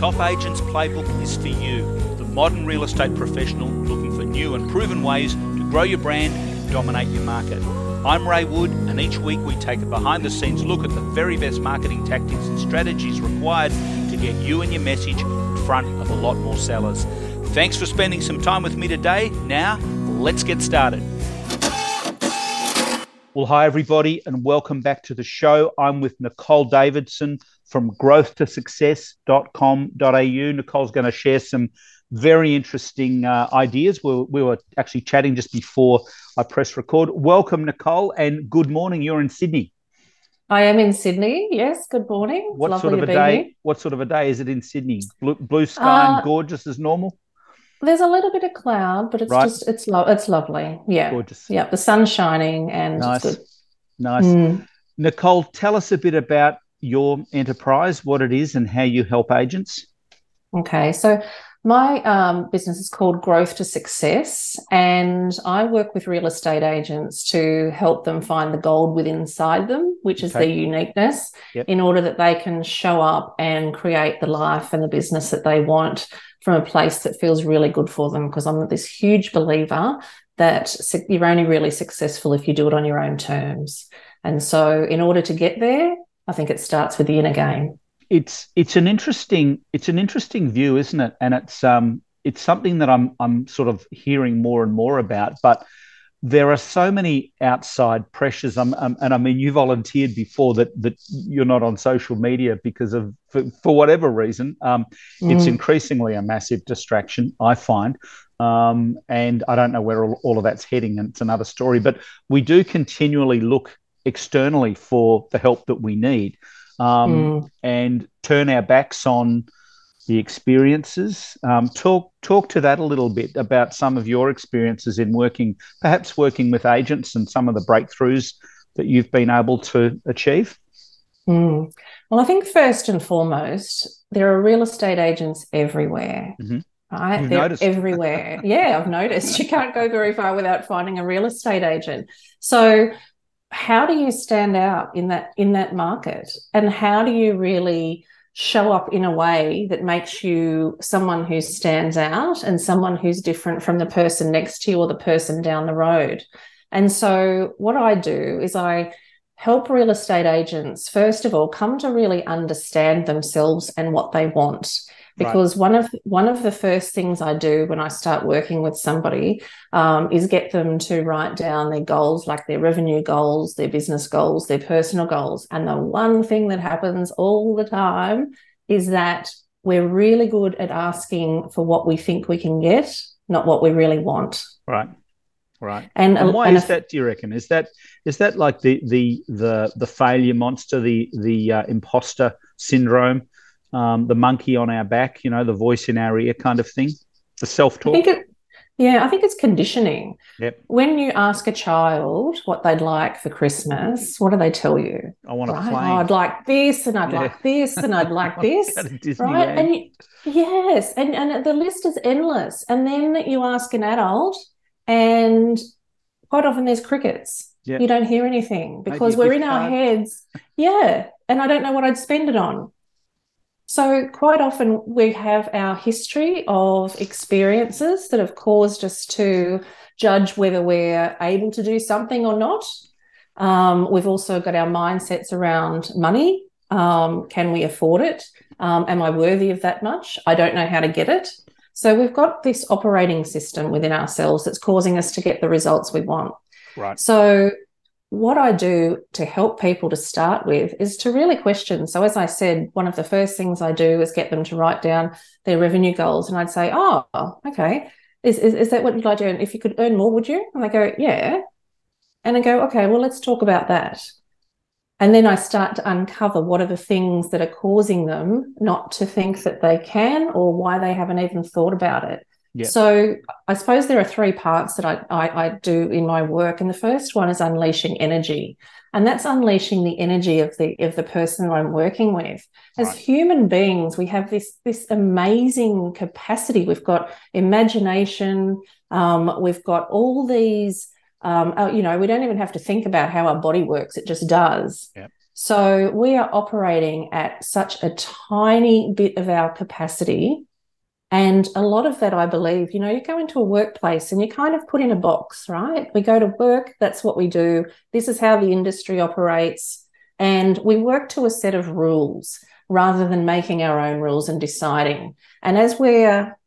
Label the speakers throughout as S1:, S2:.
S1: Top Agents Playbook is for you, the modern real estate professional looking for new and proven ways to grow your brand and dominate your market. I'm Ray Wood, and each week we take a behind the scenes look at the very best marketing tactics and strategies required to get you and your message in front of a lot more sellers. Thanks for spending some time with me today. Now, let's get started. Well, hi, everybody, and welcome back to the show. I'm with Nicole Davidson from growthtosuccess.com.au. Nicole's going to share some very interesting uh, ideas. We, we were actually chatting just before I press record. Welcome, Nicole, and good morning. You're in Sydney.
S2: I am in Sydney. Yes, good morning.
S1: What sort of a day? Here. What sort of a day is it in Sydney? Blue, blue sky uh, and gorgeous as normal.
S2: There's a little bit of cloud, but it's right. just it's lo- it's lovely. Yeah, gorgeous. Yeah, the sun's shining and
S1: nice. Nice. Mm. Nicole, tell us a bit about your enterprise, what it is, and how you help agents.
S2: Okay, so my um, business is called Growth to Success, and I work with real estate agents to help them find the gold within inside them, which is okay. their uniqueness, yep. in order that they can show up and create the life and the business that they want from a place that feels really good for them. Because I'm this huge believer that you're only really successful if you do it on your own terms. And so, in order to get there, I think it starts with the inner game.
S1: It's it's an interesting it's an interesting view, isn't it? And it's um it's something that I'm I'm sort of hearing more and more about. But there are so many outside pressures. Um, um, and I mean, you volunteered before that that you're not on social media because of for, for whatever reason. Um, mm. It's increasingly a massive distraction, I find. Um, and I don't know where all, all of that's heading, and it's another story. But we do continually look externally for the help that we need um, mm. and turn our backs on the experiences. Um, talk talk to that a little bit about some of your experiences in working, perhaps working with agents, and some of the breakthroughs that you've been able to achieve.
S2: Mm. Well, I think first and foremost, there are real estate agents everywhere. Mm-hmm. Right, You've they're noticed. everywhere. yeah, I've noticed. You can't go very far without finding a real estate agent. So how do you stand out in that in that market and how do you really show up in a way that makes you someone who stands out and someone who's different from the person next to you or the person down the road. And so what i do is i help real estate agents first of all come to really understand themselves and what they want because right. one of one of the first things I do when I start working with somebody um, is get them to write down their goals, like their revenue goals, their business goals, their personal goals. And the one thing that happens all the time is that we're really good at asking for what we think we can get, not what we really want.
S1: Right. Right. And, and why and is that? Do you reckon? Is that is that like the the the the failure monster, the the uh, imposter syndrome? Um, the monkey on our back, you know, the voice in our ear kind of thing, the self talk?
S2: Yeah, I think it's conditioning.
S1: Yep.
S2: When you ask a child what they'd like for Christmas, what do they tell you?
S1: I want right? a plane. Oh,
S2: I'd like this, and I'd yeah. like this, and I'd like this. right? And you, yes, and and the list is endless. And then you ask an adult, and quite often there's crickets. Yep. You don't hear anything because we're in our heads. Yeah, and I don't know what I'd spend it on. So, quite often we have our history of experiences that have caused us to judge whether we're able to do something or not. Um, we've also got our mindsets around money. Um, can we afford it? Um, am I worthy of that much? I don't know how to get it. So, we've got this operating system within ourselves that's causing us to get the results we want.
S1: Right.
S2: So, what I do to help people to start with is to really question. So, as I said, one of the first things I do is get them to write down their revenue goals. And I'd say, Oh, okay. Is, is, is that what you'd like to earn? If you could earn more, would you? And they go, Yeah. And I go, Okay, well, let's talk about that. And then I start to uncover what are the things that are causing them not to think that they can or why they haven't even thought about it. So I suppose there are three parts that I, I, I, do in my work. And the first one is unleashing energy. And that's unleashing the energy of the of the person that I'm working with. As right. human beings, we have this this amazing capacity. We've got imagination. Um, we've got all these. Um, uh, you know, we don't even have to think about how our body works; it just does. So we are operating at such a tiny bit of our capacity. And a lot of that, I believe, you know, you go into a workplace and you kind of put in a box, right? We go to work, that's what we do. This is how the industry operates. And we work to a set of rules rather than making our own rules and deciding. And as we're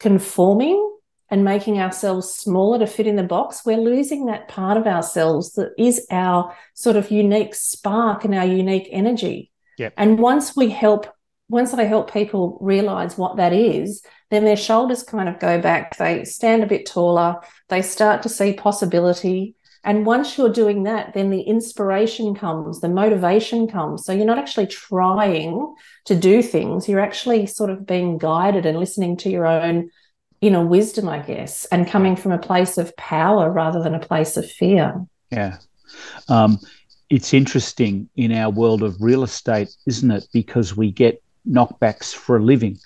S2: conforming and making ourselves smaller to fit in the box, we're losing that part of ourselves that is our sort of unique spark and our unique energy.
S1: Yep.
S2: And once we help, once I help people realize what that is, then their shoulders kind of go back. They stand a bit taller. They start to see possibility. And once you're doing that, then the inspiration comes, the motivation comes. So you're not actually trying to do things, you're actually sort of being guided and listening to your own inner wisdom, I guess, and coming from a place of power rather than a place of fear.
S1: Yeah. Um, it's interesting in our world of real estate, isn't it? Because we get knockbacks for a living.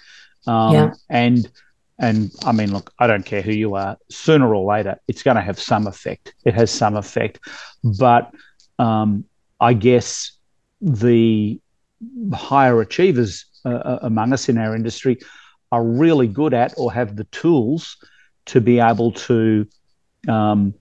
S1: Um, yeah. And and I mean, look, I don't care who you are. Sooner or later, it's going to have some effect. It has some effect, but um, I guess the higher achievers uh, uh among us in our industry are really good at or have the tools to be able to, um,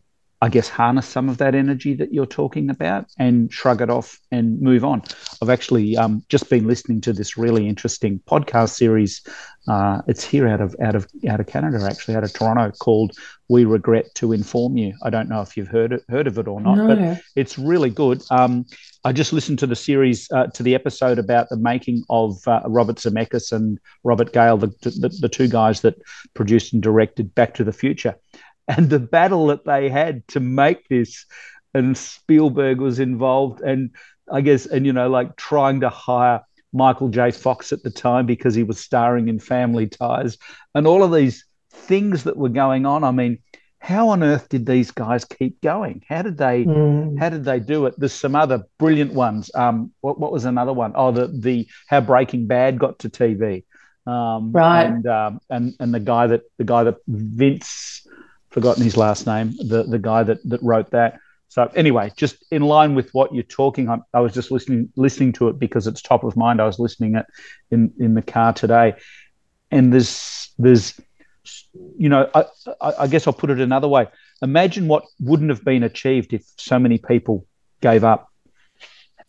S1: I guess, harness some of that energy that you're talking about and shrug it off and move on. I've actually um, just been listening to this really interesting podcast series uh, it's here out of out of out of Canada, actually, out of Toronto, called "We Regret to Inform You." I don't know if you've heard it, heard of it or not, no. but it's really good. Um, I just listened to the series, uh, to the episode about the making of uh, Robert Zemeckis and Robert Gale, the, the, the two guys that produced and directed Back to the Future, and the battle that they had to make this, and Spielberg was involved, and I guess, and you know, like trying to hire Michael J. Fox at the time because he was starring in Family Ties, and all of these things that were going on. I mean, how on earth did these guys keep going? How did they? Mm. How did they do it? There's some other brilliant ones. Um, what, what was another one? Oh, the the how Breaking Bad got to TV.
S2: Um, right.
S1: And um, and and the guy that the guy that Vince forgotten his last name. The the guy that that wrote that. So anyway, just in line with what you're talking, I, I, was just listening listening to it because it's top of mind. I was listening it in in the car today, and there's there's you know I, I guess I'll put it another way. Imagine what wouldn't have been achieved if so many people gave up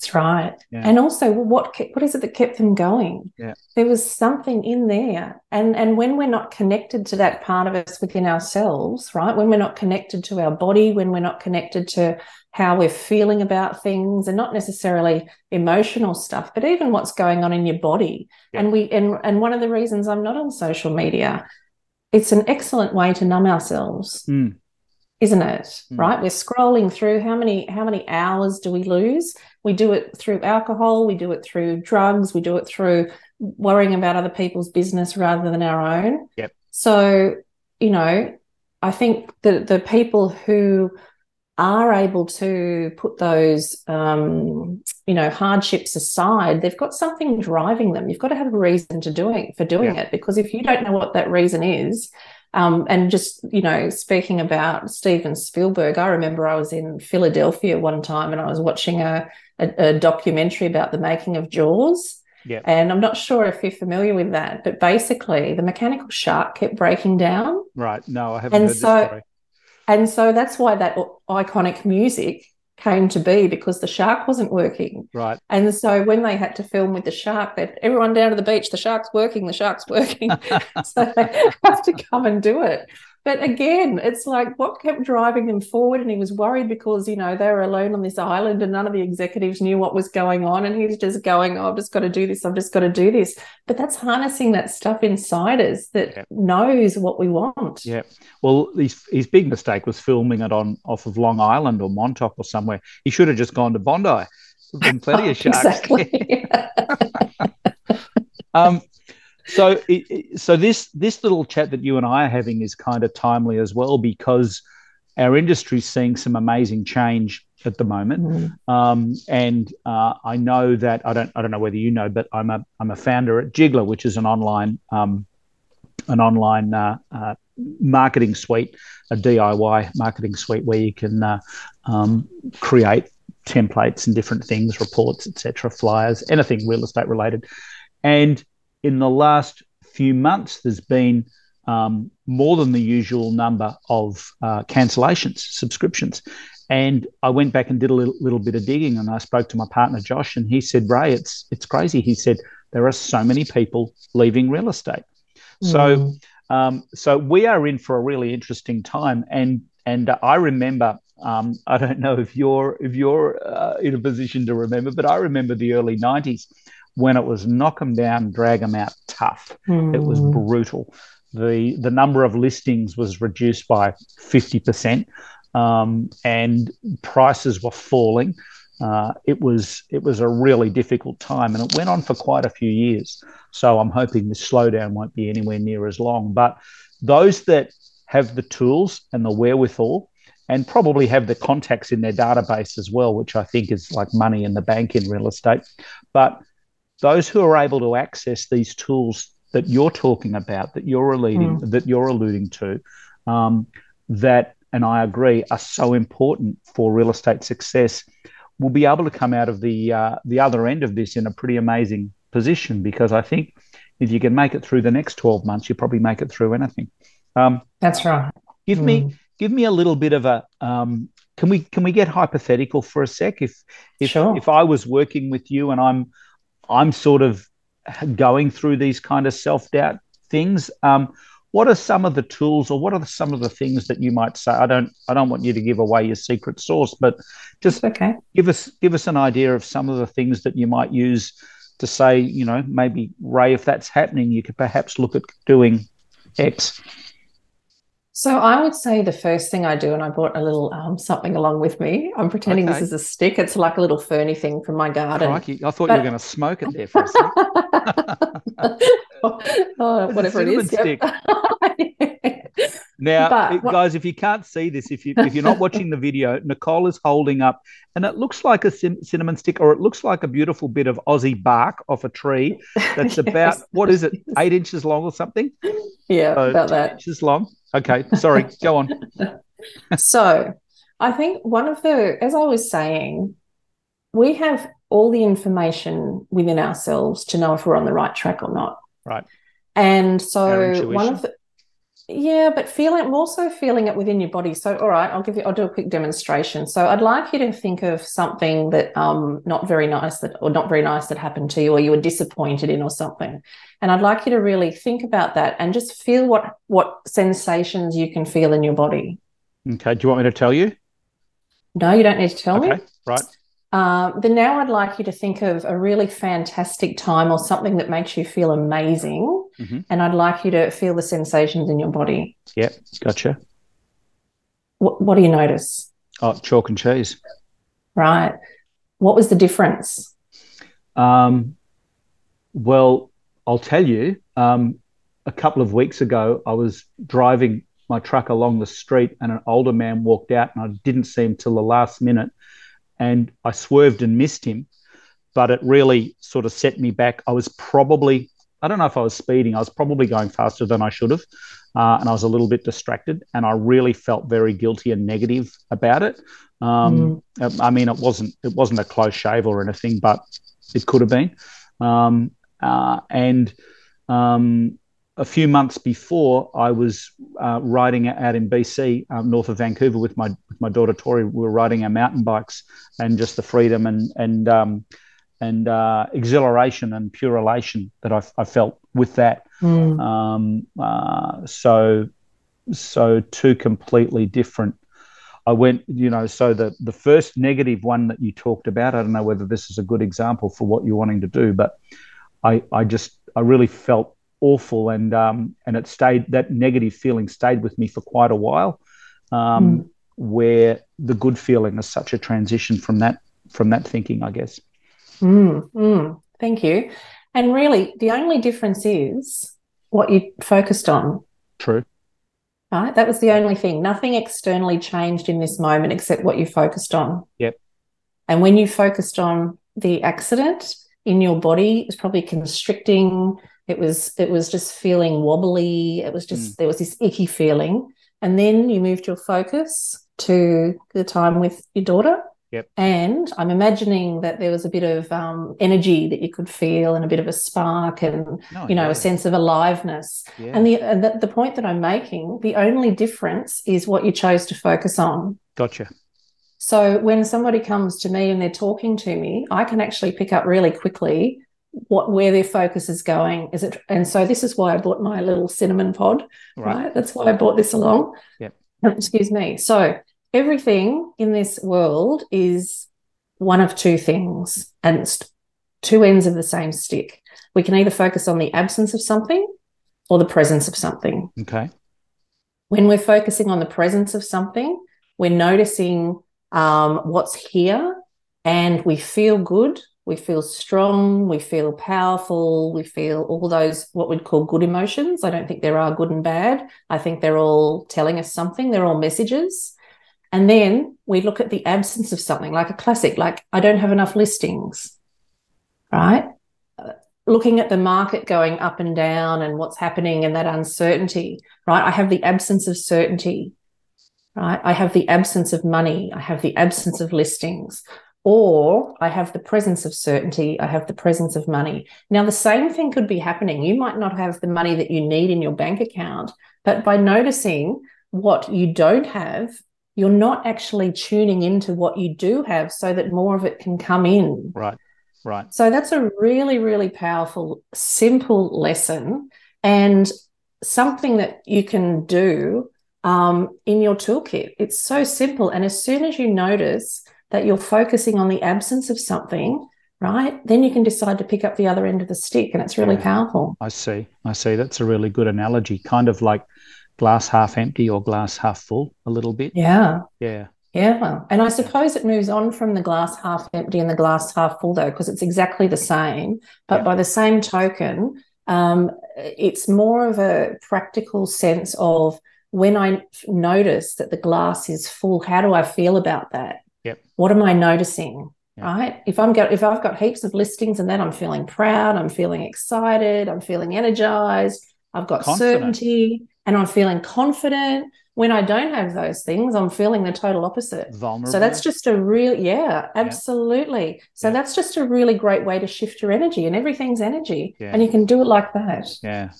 S2: that's right. Yeah. And also, what what is it that kept them going?
S1: Yeah.
S2: There was something in there, and and when we're not connected to that part of us within ourselves, right? When we're not connected to our body, when we're not connected to how we're feeling about things, and not necessarily emotional stuff, but even what's going on in your body. Yeah. And we and and one of the reasons I'm not on social media, it's an excellent way to numb ourselves.
S1: Mm
S2: isn't it mm. right we're scrolling through how many how many hours do we lose we do it through alcohol we do it through drugs we do it through worrying about other people's business rather than our own.
S1: Yep.
S2: So you know i think that the people who are able to put those um, you know hardships aside they've got something driving them. You've got to have a reason to doing for doing yeah. it because if you don't know what that reason is um, and just, you know, speaking about Steven Spielberg, I remember I was in Philadelphia one time and I was watching a, a, a documentary about the making of Jaws.
S1: Yeah.
S2: And I'm not sure if you're familiar with that, but basically the mechanical shark kept breaking down.
S1: Right. No, I haven't and
S2: so, And so that's why that iconic music came to be because the shark wasn't working.
S1: Right.
S2: And so when they had to film with the shark, that everyone down to the beach, the shark's working, the shark's working. so they have to come and do it. But again, it's like what kept driving him forward, and he was worried because you know they were alone on this island, and none of the executives knew what was going on, and he's just going, oh, "I've just got to do this. I've just got to do this." But that's harnessing that stuff inside us that yeah. knows what we want.
S1: Yeah. Well, his his big mistake was filming it on off of Long Island or Montauk or somewhere. He should have just gone to Bondi. There's been plenty of sharks.
S2: Exactly.
S1: um, so it, so this this little chat that you and I are having is kind of timely as well because our industry is seeing some amazing change at the moment, mm. um, and uh, I know that I don't I don't know whether you know, but I'm a I'm a founder at Jiggla, which is an online um, an online uh, uh, marketing suite, a DIY marketing suite where you can uh, um, create templates and different things, reports, etc., flyers, anything real estate related. And in the last few months, there's been um, more than the usual number of uh, cancellations, subscriptions. And I went back and did a little, little, bit of digging, and I spoke to my partner Josh, and he said, "Ray, it's it's crazy." He said there are so many people leaving real estate. Mm. So, um, so we are in for a really interesting time, and and I remember. Um, I don't know if you're if you're uh, in a position to remember, but I remember the early '90s when it was knock them down, drag them out, tough. Mm. It was hmm. brutal the the number of listings was reduced by 50%, um, and prices were falling. Uh, it was it was a really difficult time, and it went on for quite a few years. So I'm hoping this slowdown won't be anywhere near as long. But those that have the tools and the wherewithal, and probably have the contacts in their database as well, which I think is like money in the bank in real estate. But those who are able to access these tools that you're talking about, that you're alluding, mm. that you're alluding to, um, that, and I agree, are so important for real estate success, will be able to come out of the uh, the other end of this in a pretty amazing position. Because I think if you can make it through the next twelve months, you probably make it through anything.
S2: Um, That's right.
S1: Give mm. me give me a little bit of a um, can we can we get hypothetical for a sec if if sure. if I was working with you and I'm I'm sort of going through these kind of self doubt things. Um, what are some of the tools, or what are some of the things that you might say? I don't, I don't want you to give away your secret sauce, but just okay. give us give us an idea of some of the things that you might use to say, you know, maybe Ray, if that's happening, you could perhaps look at doing X.
S2: So I would say the first thing I do, and I brought a little um, something along with me. I'm pretending okay. this is a stick. It's like a little ferny thing from my garden.
S1: Crikey. I thought but... you were going to smoke it there for a second.
S2: oh, whatever it is. Yep.
S1: now, guys, if you can't see this, if you if you're not watching the video, Nicole is holding up, and it looks like a cinnamon stick, or it looks like a beautiful bit of Aussie bark off a tree that's yes. about what is it, eight inches long or something?
S2: Yeah, so about that.
S1: Inches long. Okay, sorry, go on.
S2: so, I think one of the, as I was saying, we have all the information within ourselves to know if we're on the right track or not.
S1: Right.
S2: And so, one of the, yeah, but feeling it more so feeling it within your body. So, all right, I'll give you, I'll do a quick demonstration. So, I'd like you to think of something that um not very nice that or not very nice that happened to you, or you were disappointed in, or something. And I'd like you to really think about that and just feel what what sensations you can feel in your body.
S1: Okay. Do you want me to tell you?
S2: No, you don't need to tell okay. me.
S1: Right.
S2: Um, then now I'd like you to think of a really fantastic time or something that makes you feel amazing. Mm-hmm. And I'd like you to feel the sensations in your body.
S1: Yep. Gotcha.
S2: What, what do you notice?
S1: Oh, chalk and cheese.
S2: Right. What was the difference?
S1: Um, well, I'll tell you, um, a couple of weeks ago, I was driving my truck along the street and an older man walked out and I didn't see him till the last minute. And I swerved and missed him, but it really sort of set me back. I was probably, I don't know if I was speeding, I was probably going faster than I should have. Uh, and I was a little bit distracted and I really felt very guilty and negative about it. Um, mm. I mean, it wasn't it wasn't a close shave or anything, but it could have been. Um, uh, and um, a few months before, I was uh, riding out in BC, um, north of Vancouver, with my with my daughter Tori. We were riding our mountain bikes, and just the freedom and and um, and uh, exhilaration and pure elation that I, I felt with that. Mm. Um, uh, so so two completely different. I went, you know, so the the first negative one that you talked about. I don't know whether this is a good example for what you're wanting to do, but I, I just I really felt awful and um, and it stayed that negative feeling stayed with me for quite a while um, mm. where the good feeling is such a transition from that from that thinking I guess
S2: mm, mm. thank you and really the only difference is what you focused on
S1: true
S2: right that was the only thing nothing externally changed in this moment except what you focused on
S1: yep
S2: and when you focused on the accident in your body. It was probably constricting. It was it was just feeling wobbly. It was just mm. there was this icky feeling. And then you moved your focus to the time with your daughter.
S1: Yep.
S2: And I'm imagining that there was a bit of um, energy that you could feel and a bit of a spark and, oh, you know, yeah. a sense of aliveness. Yeah. And, the, and the, the point that I'm making, the only difference is what you chose to focus on.
S1: Gotcha.
S2: So when somebody comes to me and they're talking to me, I can actually pick up really quickly what where their focus is going. Is it and so this is why I bought my little cinnamon pod. Right. right? That's why I bought this along.
S1: Yep.
S2: Excuse me. So everything in this world is one of two things and it's two ends of the same stick. We can either focus on the absence of something or the presence of something.
S1: Okay.
S2: When we're focusing on the presence of something, we're noticing um, what's here and we feel good. We feel strong. We feel powerful. We feel all those, what we'd call good emotions. I don't think there are good and bad. I think they're all telling us something, they're all messages. And then we look at the absence of something like a classic, like I don't have enough listings, right? Looking at the market going up and down and what's happening and that uncertainty, right? I have the absence of certainty, right? I have the absence of money. I have the absence of listings. Or I have the presence of certainty. I have the presence of money. Now, the same thing could be happening. You might not have the money that you need in your bank account, but by noticing what you don't have you're not actually tuning into what you do have so that more of it can come in.
S1: Right. Right.
S2: So that's a really, really powerful, simple lesson and something that you can do um, in your toolkit. It's so simple. And as soon as you notice that you're focusing on the absence of something, right, then you can decide to pick up the other end of the stick. And it's really yeah, powerful.
S1: I see. I see. That's a really good analogy. Kind of like glass half empty or glass half full a little bit.
S2: Yeah.
S1: Yeah.
S2: Yeah. And I suppose it moves on from the glass half empty and the glass half full, though, because it's exactly the same. But yeah. by the same token, um, it's more of a practical sense of when I notice that the glass is full, how do I feel about that?
S1: Yep.
S2: What am I noticing? Yep. Right. If I'm got if I've got heaps of listings and then I'm feeling proud, I'm feeling excited, I'm feeling energized, I've got Confident. certainty and I'm feeling confident. When I don't have those things, I'm feeling the total opposite.
S1: Vulnerable.
S2: So that's just a real, yeah, absolutely. Yeah. So yeah. that's just a really great way to shift your energy, and everything's energy, yeah. and you can do it like that.
S1: Yeah,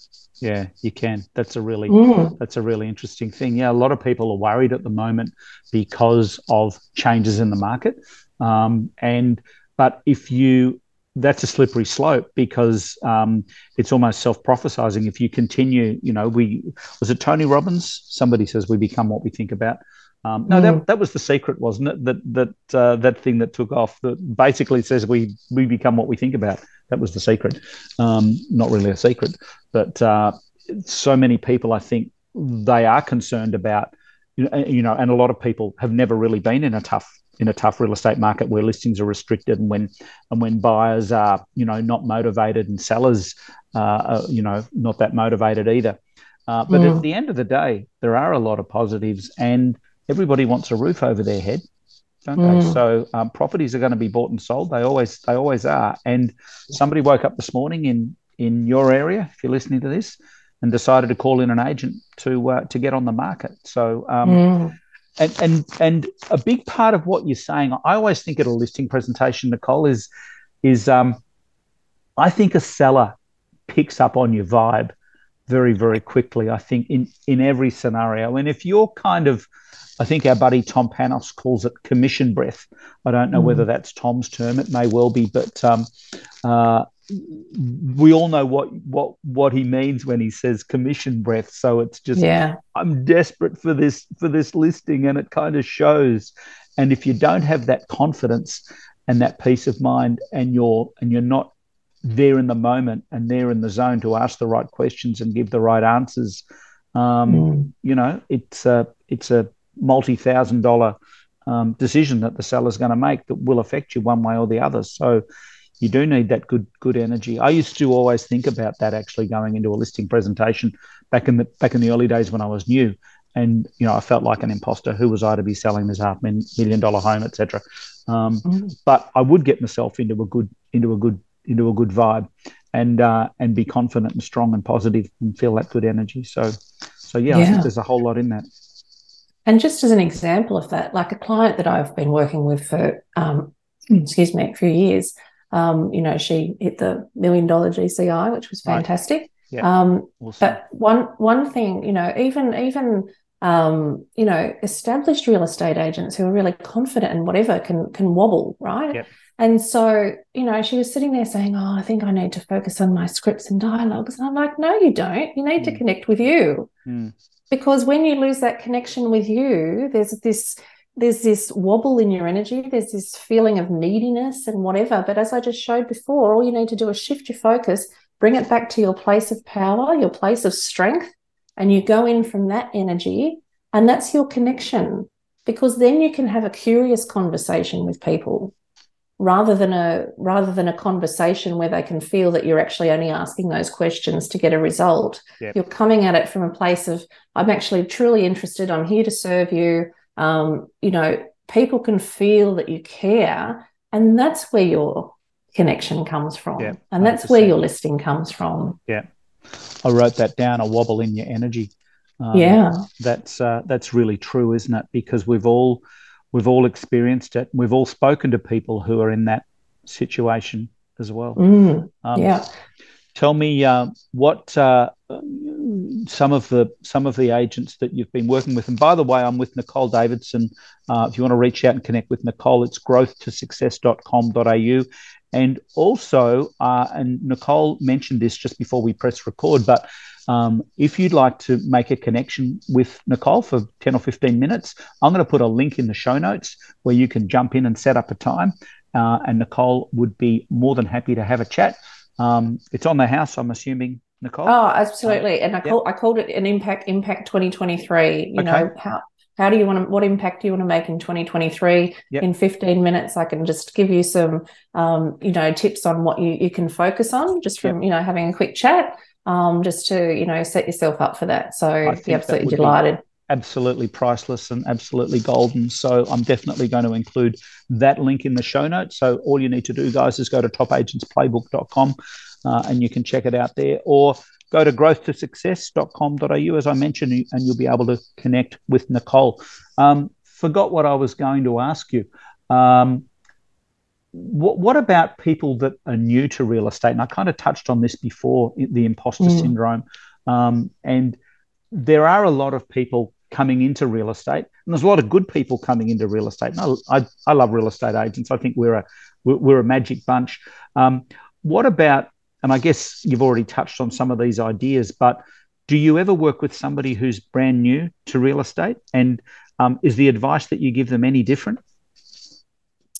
S1: yeah, you can. That's a really mm. that's a really interesting thing. Yeah, a lot of people are worried at the moment because of changes in the market, um, and but if you that's a slippery slope because um, it's almost self-prophesizing. If you continue, you know, we was it Tony Robbins? Somebody says we become what we think about. Um, no, mm. that that was the secret, wasn't it? That that uh, that thing that took off that basically says we we become what we think about. That was the secret. Um, not really a secret, but uh, so many people, I think, they are concerned about you know, and a lot of people have never really been in a tough in a tough real estate market where listings are restricted and when and when buyers are you know not motivated and sellers uh, are, you know not that motivated either. Uh, but mm. at the end of the day, there are a lot of positives, and everybody wants a roof over their head, don't mm. they? So um, properties are going to be bought and sold. They always they always are. And somebody woke up this morning in in your area, if you're listening to this, and decided to call in an agent to uh, to get on the market. So um, mm and and and a big part of what you're saying, I always think at a listing presentation, Nicole, is is um, I think a seller picks up on your vibe very very quickly. I think in in every scenario, and if you're kind of I think our buddy Tom Panos calls it commission breath. I don't know mm. whether that's Tom's term. It may well be, but um, uh, we all know what what what he means when he says commission breath. So it's just
S2: yeah.
S1: I'm desperate for this for this listing and it kind of shows. And if you don't have that confidence and that peace of mind and you're and you're not there in the moment and there in the zone to ask the right questions and give the right answers um, mm. you know it's a it's a multi-thousand dollar um, decision that the seller's going to make that will affect you one way or the other. So you do need that good good energy. I used to always think about that actually going into a listing presentation back in the back in the early days when I was new, and you know I felt like an imposter. Who was I to be selling this half million dollar home, etc. Um, mm. But I would get myself into a good into a good into a good vibe, and uh, and be confident and strong and positive and feel that good energy. So so yeah, yeah. I think there's a whole lot in that.
S2: And just as an example of that, like a client that I've been working with for, um, excuse me, a few years, um, you know, she hit the million dollar GCI, which was fantastic. Right. Yeah. Um, awesome. But one one thing, you know, even even um, you know, established real estate agents who are really confident in whatever can can wobble, right? Yep. And so, you know, she was sitting there saying, Oh, I think I need to focus on my scripts and dialogues. And I'm like, No, you don't. You need mm. to connect with you. Mm. Because when you lose that connection with you, there's this there's this wobble in your energy, there's this feeling of neediness and whatever. But as I just showed before, all you need to do is shift your focus, bring it back to your place of power, your place of strength, and you go in from that energy, and that's your connection. Because then you can have a curious conversation with people rather than a rather than a conversation where they can feel that you're actually only asking those questions to get a result yep. you're coming at it from a place of i'm actually truly interested i'm here to serve you um, you know people can feel that you care and that's where your connection comes from. Yeah, and that's where your listing comes from.
S1: Yeah. I wrote that down a wobble in your energy.
S2: Um, yeah.
S1: that's uh, that's really true isn't it? Because we've all we've all experienced it. We've all spoken to people who are in that situation as well.
S2: Mm, um, yeah.
S1: Tell me uh, what uh, some of the some of the agents that you've been working with. And by the way, I'm with Nicole Davidson. Uh, if you want to reach out and connect with Nicole, it's growth2success.com.au. And also, uh, and Nicole mentioned this just before we press record, but um, if you'd like to make a connection with Nicole for 10 or 15 minutes, I'm going to put a link in the show notes where you can jump in and set up a time. Uh, and Nicole would be more than happy to have a chat. Um, it's on the house, I'm assuming, Nicole.
S2: Oh, absolutely. And I, call, yep. I called it an impact impact 2023. You okay. know how how do you want to what impact do you want to make in 2023 yep. in 15 minutes i can just give you some um, you know tips on what you, you can focus on just from yep. you know having a quick chat um, just to you know set yourself up for that. So be absolutely delighted.
S1: Absolutely priceless and absolutely golden. So I'm definitely going to include that link in the show notes. So all you need to do, guys, is go to topagentsplaybook.com uh, and you can check it out there, or go to growth2success.com.au as I mentioned, and you'll be able to connect with Nicole. Um, forgot what I was going to ask you. Um, what, what about people that are new to real estate? And I kind of touched on this before the imposter mm. syndrome. Um, and there are a lot of people coming into real estate, and there's a lot of good people coming into real estate. And I, I, I love real estate agents. I think we're a we're a magic bunch. Um, what about? And I guess you've already touched on some of these ideas, but do you ever work with somebody who's brand new to real estate? And um, is the advice that you give them any different?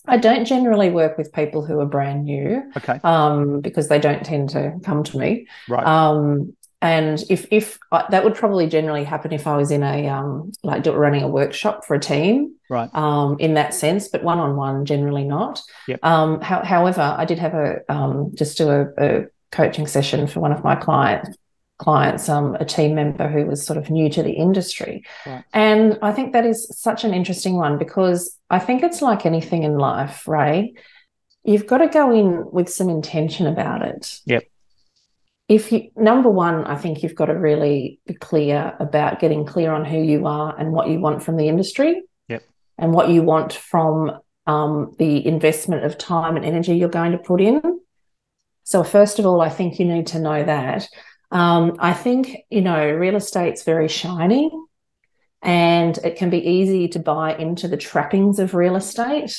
S2: I don't generally work with people who are brand new,
S1: okay,
S2: um, because they don't tend to come to me,
S1: right?
S2: Um, and if if uh, that would probably generally happen if I was in a um, like running a workshop for a team,
S1: right?
S2: Um, in that sense, but one on one, generally not.
S1: Yep.
S2: Um, how, however, I did have a um, just do a, a coaching session for one of my clients clients, um, a team member who was sort of new to the industry. Right. And I think that is such an interesting one because I think it's like anything in life, Ray. You've got to go in with some intention about it.
S1: Yep.
S2: If you, number one, I think you've got to really be clear about getting clear on who you are and what you want from the industry.
S1: Yep.
S2: And what you want from um, the investment of time and energy you're going to put in. So, first of all, I think you need to know that. Um, I think, you know, real estate's very shiny and it can be easy to buy into the trappings of real estate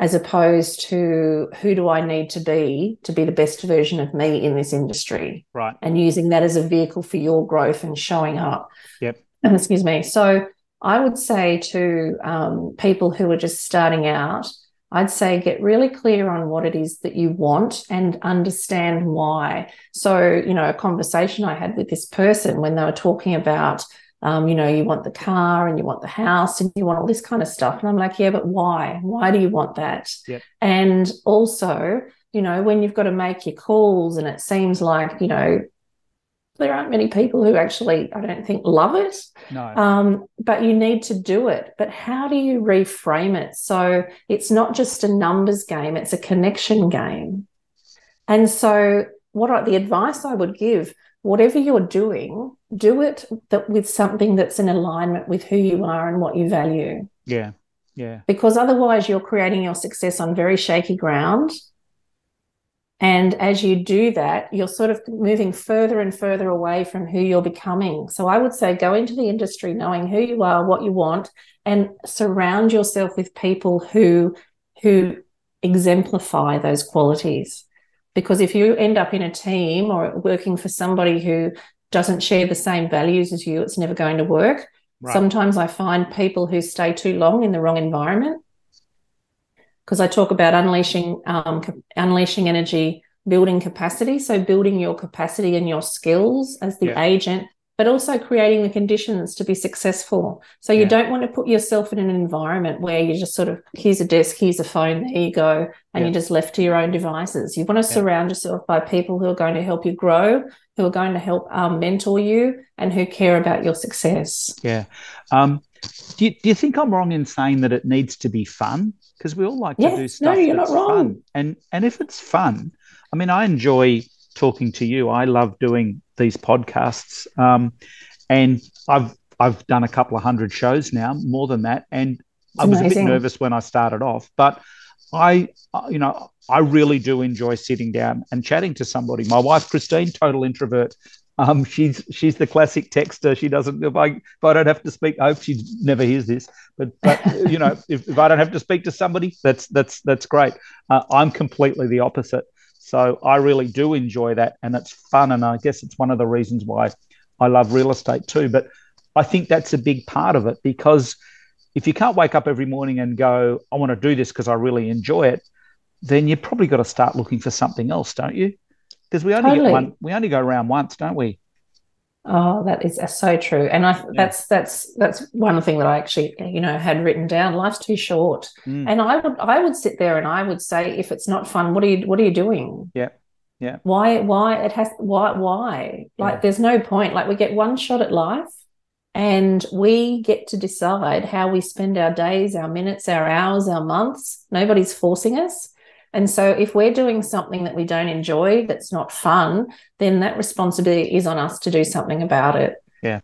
S2: as opposed to who do I need to be to be the best version of me in this industry.
S1: Right.
S2: And using that as a vehicle for your growth and showing up.
S1: Yep.
S2: Excuse me. So I would say to um, people who are just starting out, I'd say get really clear on what it is that you want and understand why. So, you know, a conversation I had with this person when they were talking about, um, you know, you want the car and you want the house and you want all this kind of stuff. And I'm like, yeah, but why? Why do you want that?
S1: Yep.
S2: And also, you know, when you've got to make your calls and it seems like, you know, there aren't many people who actually, I don't think, love it.
S1: No.
S2: Um, but you need to do it. But how do you reframe it? So it's not just a numbers game, it's a connection game. And so, what are the advice I would give whatever you're doing, do it that with something that's in alignment with who you are and what you value.
S1: Yeah. Yeah.
S2: Because otherwise you're creating your success on very shaky ground. And as you do that, you're sort of moving further and further away from who you're becoming. So I would say go into the industry knowing who you are, what you want, and surround yourself with people who who exemplify those qualities. Because if you end up in a team or working for somebody who doesn't share the same values as you, it's never going to work. Right. Sometimes I find people who stay too long in the wrong environment because I talk about unleashing um, unleashing energy, building capacity. So building your capacity and your skills as the yeah. agent but also creating the conditions to be successful. So you yeah. don't want to put yourself in an environment where you just sort of, here's a desk, here's a phone, there you go, and yeah. you're just left to your own devices. You want to yeah. surround yourself by people who are going to help you grow, who are going to help um, mentor you, and who care about your success.
S1: Yeah. Um, do, you, do you think I'm wrong in saying that it needs to be fun? Because we all like to do stuff no, you're that's not wrong. fun. And, and if it's fun, I mean, I enjoy talking to you. I love doing these podcasts, um, and I've I've done a couple of hundred shows now, more than that, and it's I was amazing. a bit nervous when I started off, but I, you know, I really do enjoy sitting down and chatting to somebody. My wife, Christine, total introvert. Um, she's she's the classic texter. She doesn't. If I if I don't have to speak, I hope she never hears this. But but you know, if, if I don't have to speak to somebody, that's that's that's great. Uh, I'm completely the opposite. So I really do enjoy that and it's fun. And I guess it's one of the reasons why I love real estate too. But I think that's a big part of it because if you can't wake up every morning and go, I want to do this because I really enjoy it, then you probably got to start looking for something else, don't you? Because we only totally. get one, we only go around once, don't we?
S2: Oh, that is so true, and I yeah. that's that's that's one thing that I actually you know had written down. Life's too short, mm. and I would I would sit there and I would say, if it's not fun, what are you what are you doing?
S1: Yeah, yeah.
S2: Why why it has why why like yeah. there's no point. Like we get one shot at life, and we get to decide how we spend our days, our minutes, our hours, our months. Nobody's forcing us. And so if we're doing something that we don't enjoy, that's not fun, then that responsibility is on us to do something about it.
S1: Yeah.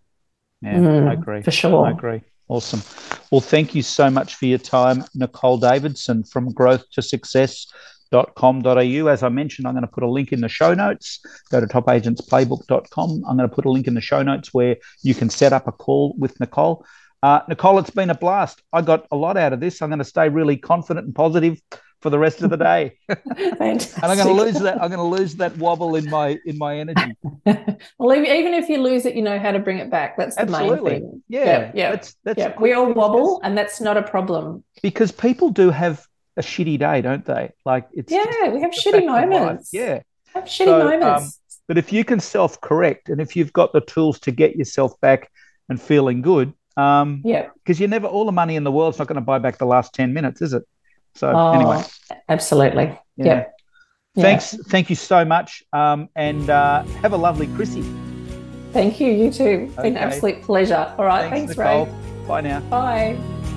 S1: Yeah, mm, I agree.
S2: For sure.
S1: I agree. Awesome. Well, thank you so much for your time, Nicole Davidson from growth to success topagentsPlaybook.com.au. As I mentioned, I'm going to put a link in the show notes. Go to topagentsPlaybook.com. I'm going to put a link in the show notes where you can set up a call with Nicole. Uh, Nicole, it's been a blast. I got a lot out of this. I'm going to stay really confident and positive for the rest of the day. and I'm going to lose that. I'm going to lose that wobble in my in my energy.
S2: well, even if you lose it, you know how to bring it back. That's the Absolutely. main thing.
S1: Yeah, yeah. yeah. That's, that's
S2: yeah. We all wobble, and that's not a problem.
S1: Because people do have a shitty day, don't they? Like it's
S2: yeah, we have shitty moments.
S1: Yeah,
S2: have shitty so, moments. Um,
S1: but if you can self correct, and if you've got the tools to get yourself back and feeling good, um,
S2: yeah,
S1: because you never all the money in the world's not going to buy back the last ten minutes, is it? So oh, anyway,
S2: absolutely. Yeah.
S1: Thanks. Yeah. Thank you so much. Um, and uh, have a lovely Chrissy.
S2: Thank you. You too. It's okay. been an absolute pleasure. All right. Thanks, thanks Ray.
S1: Bye now.
S2: Bye.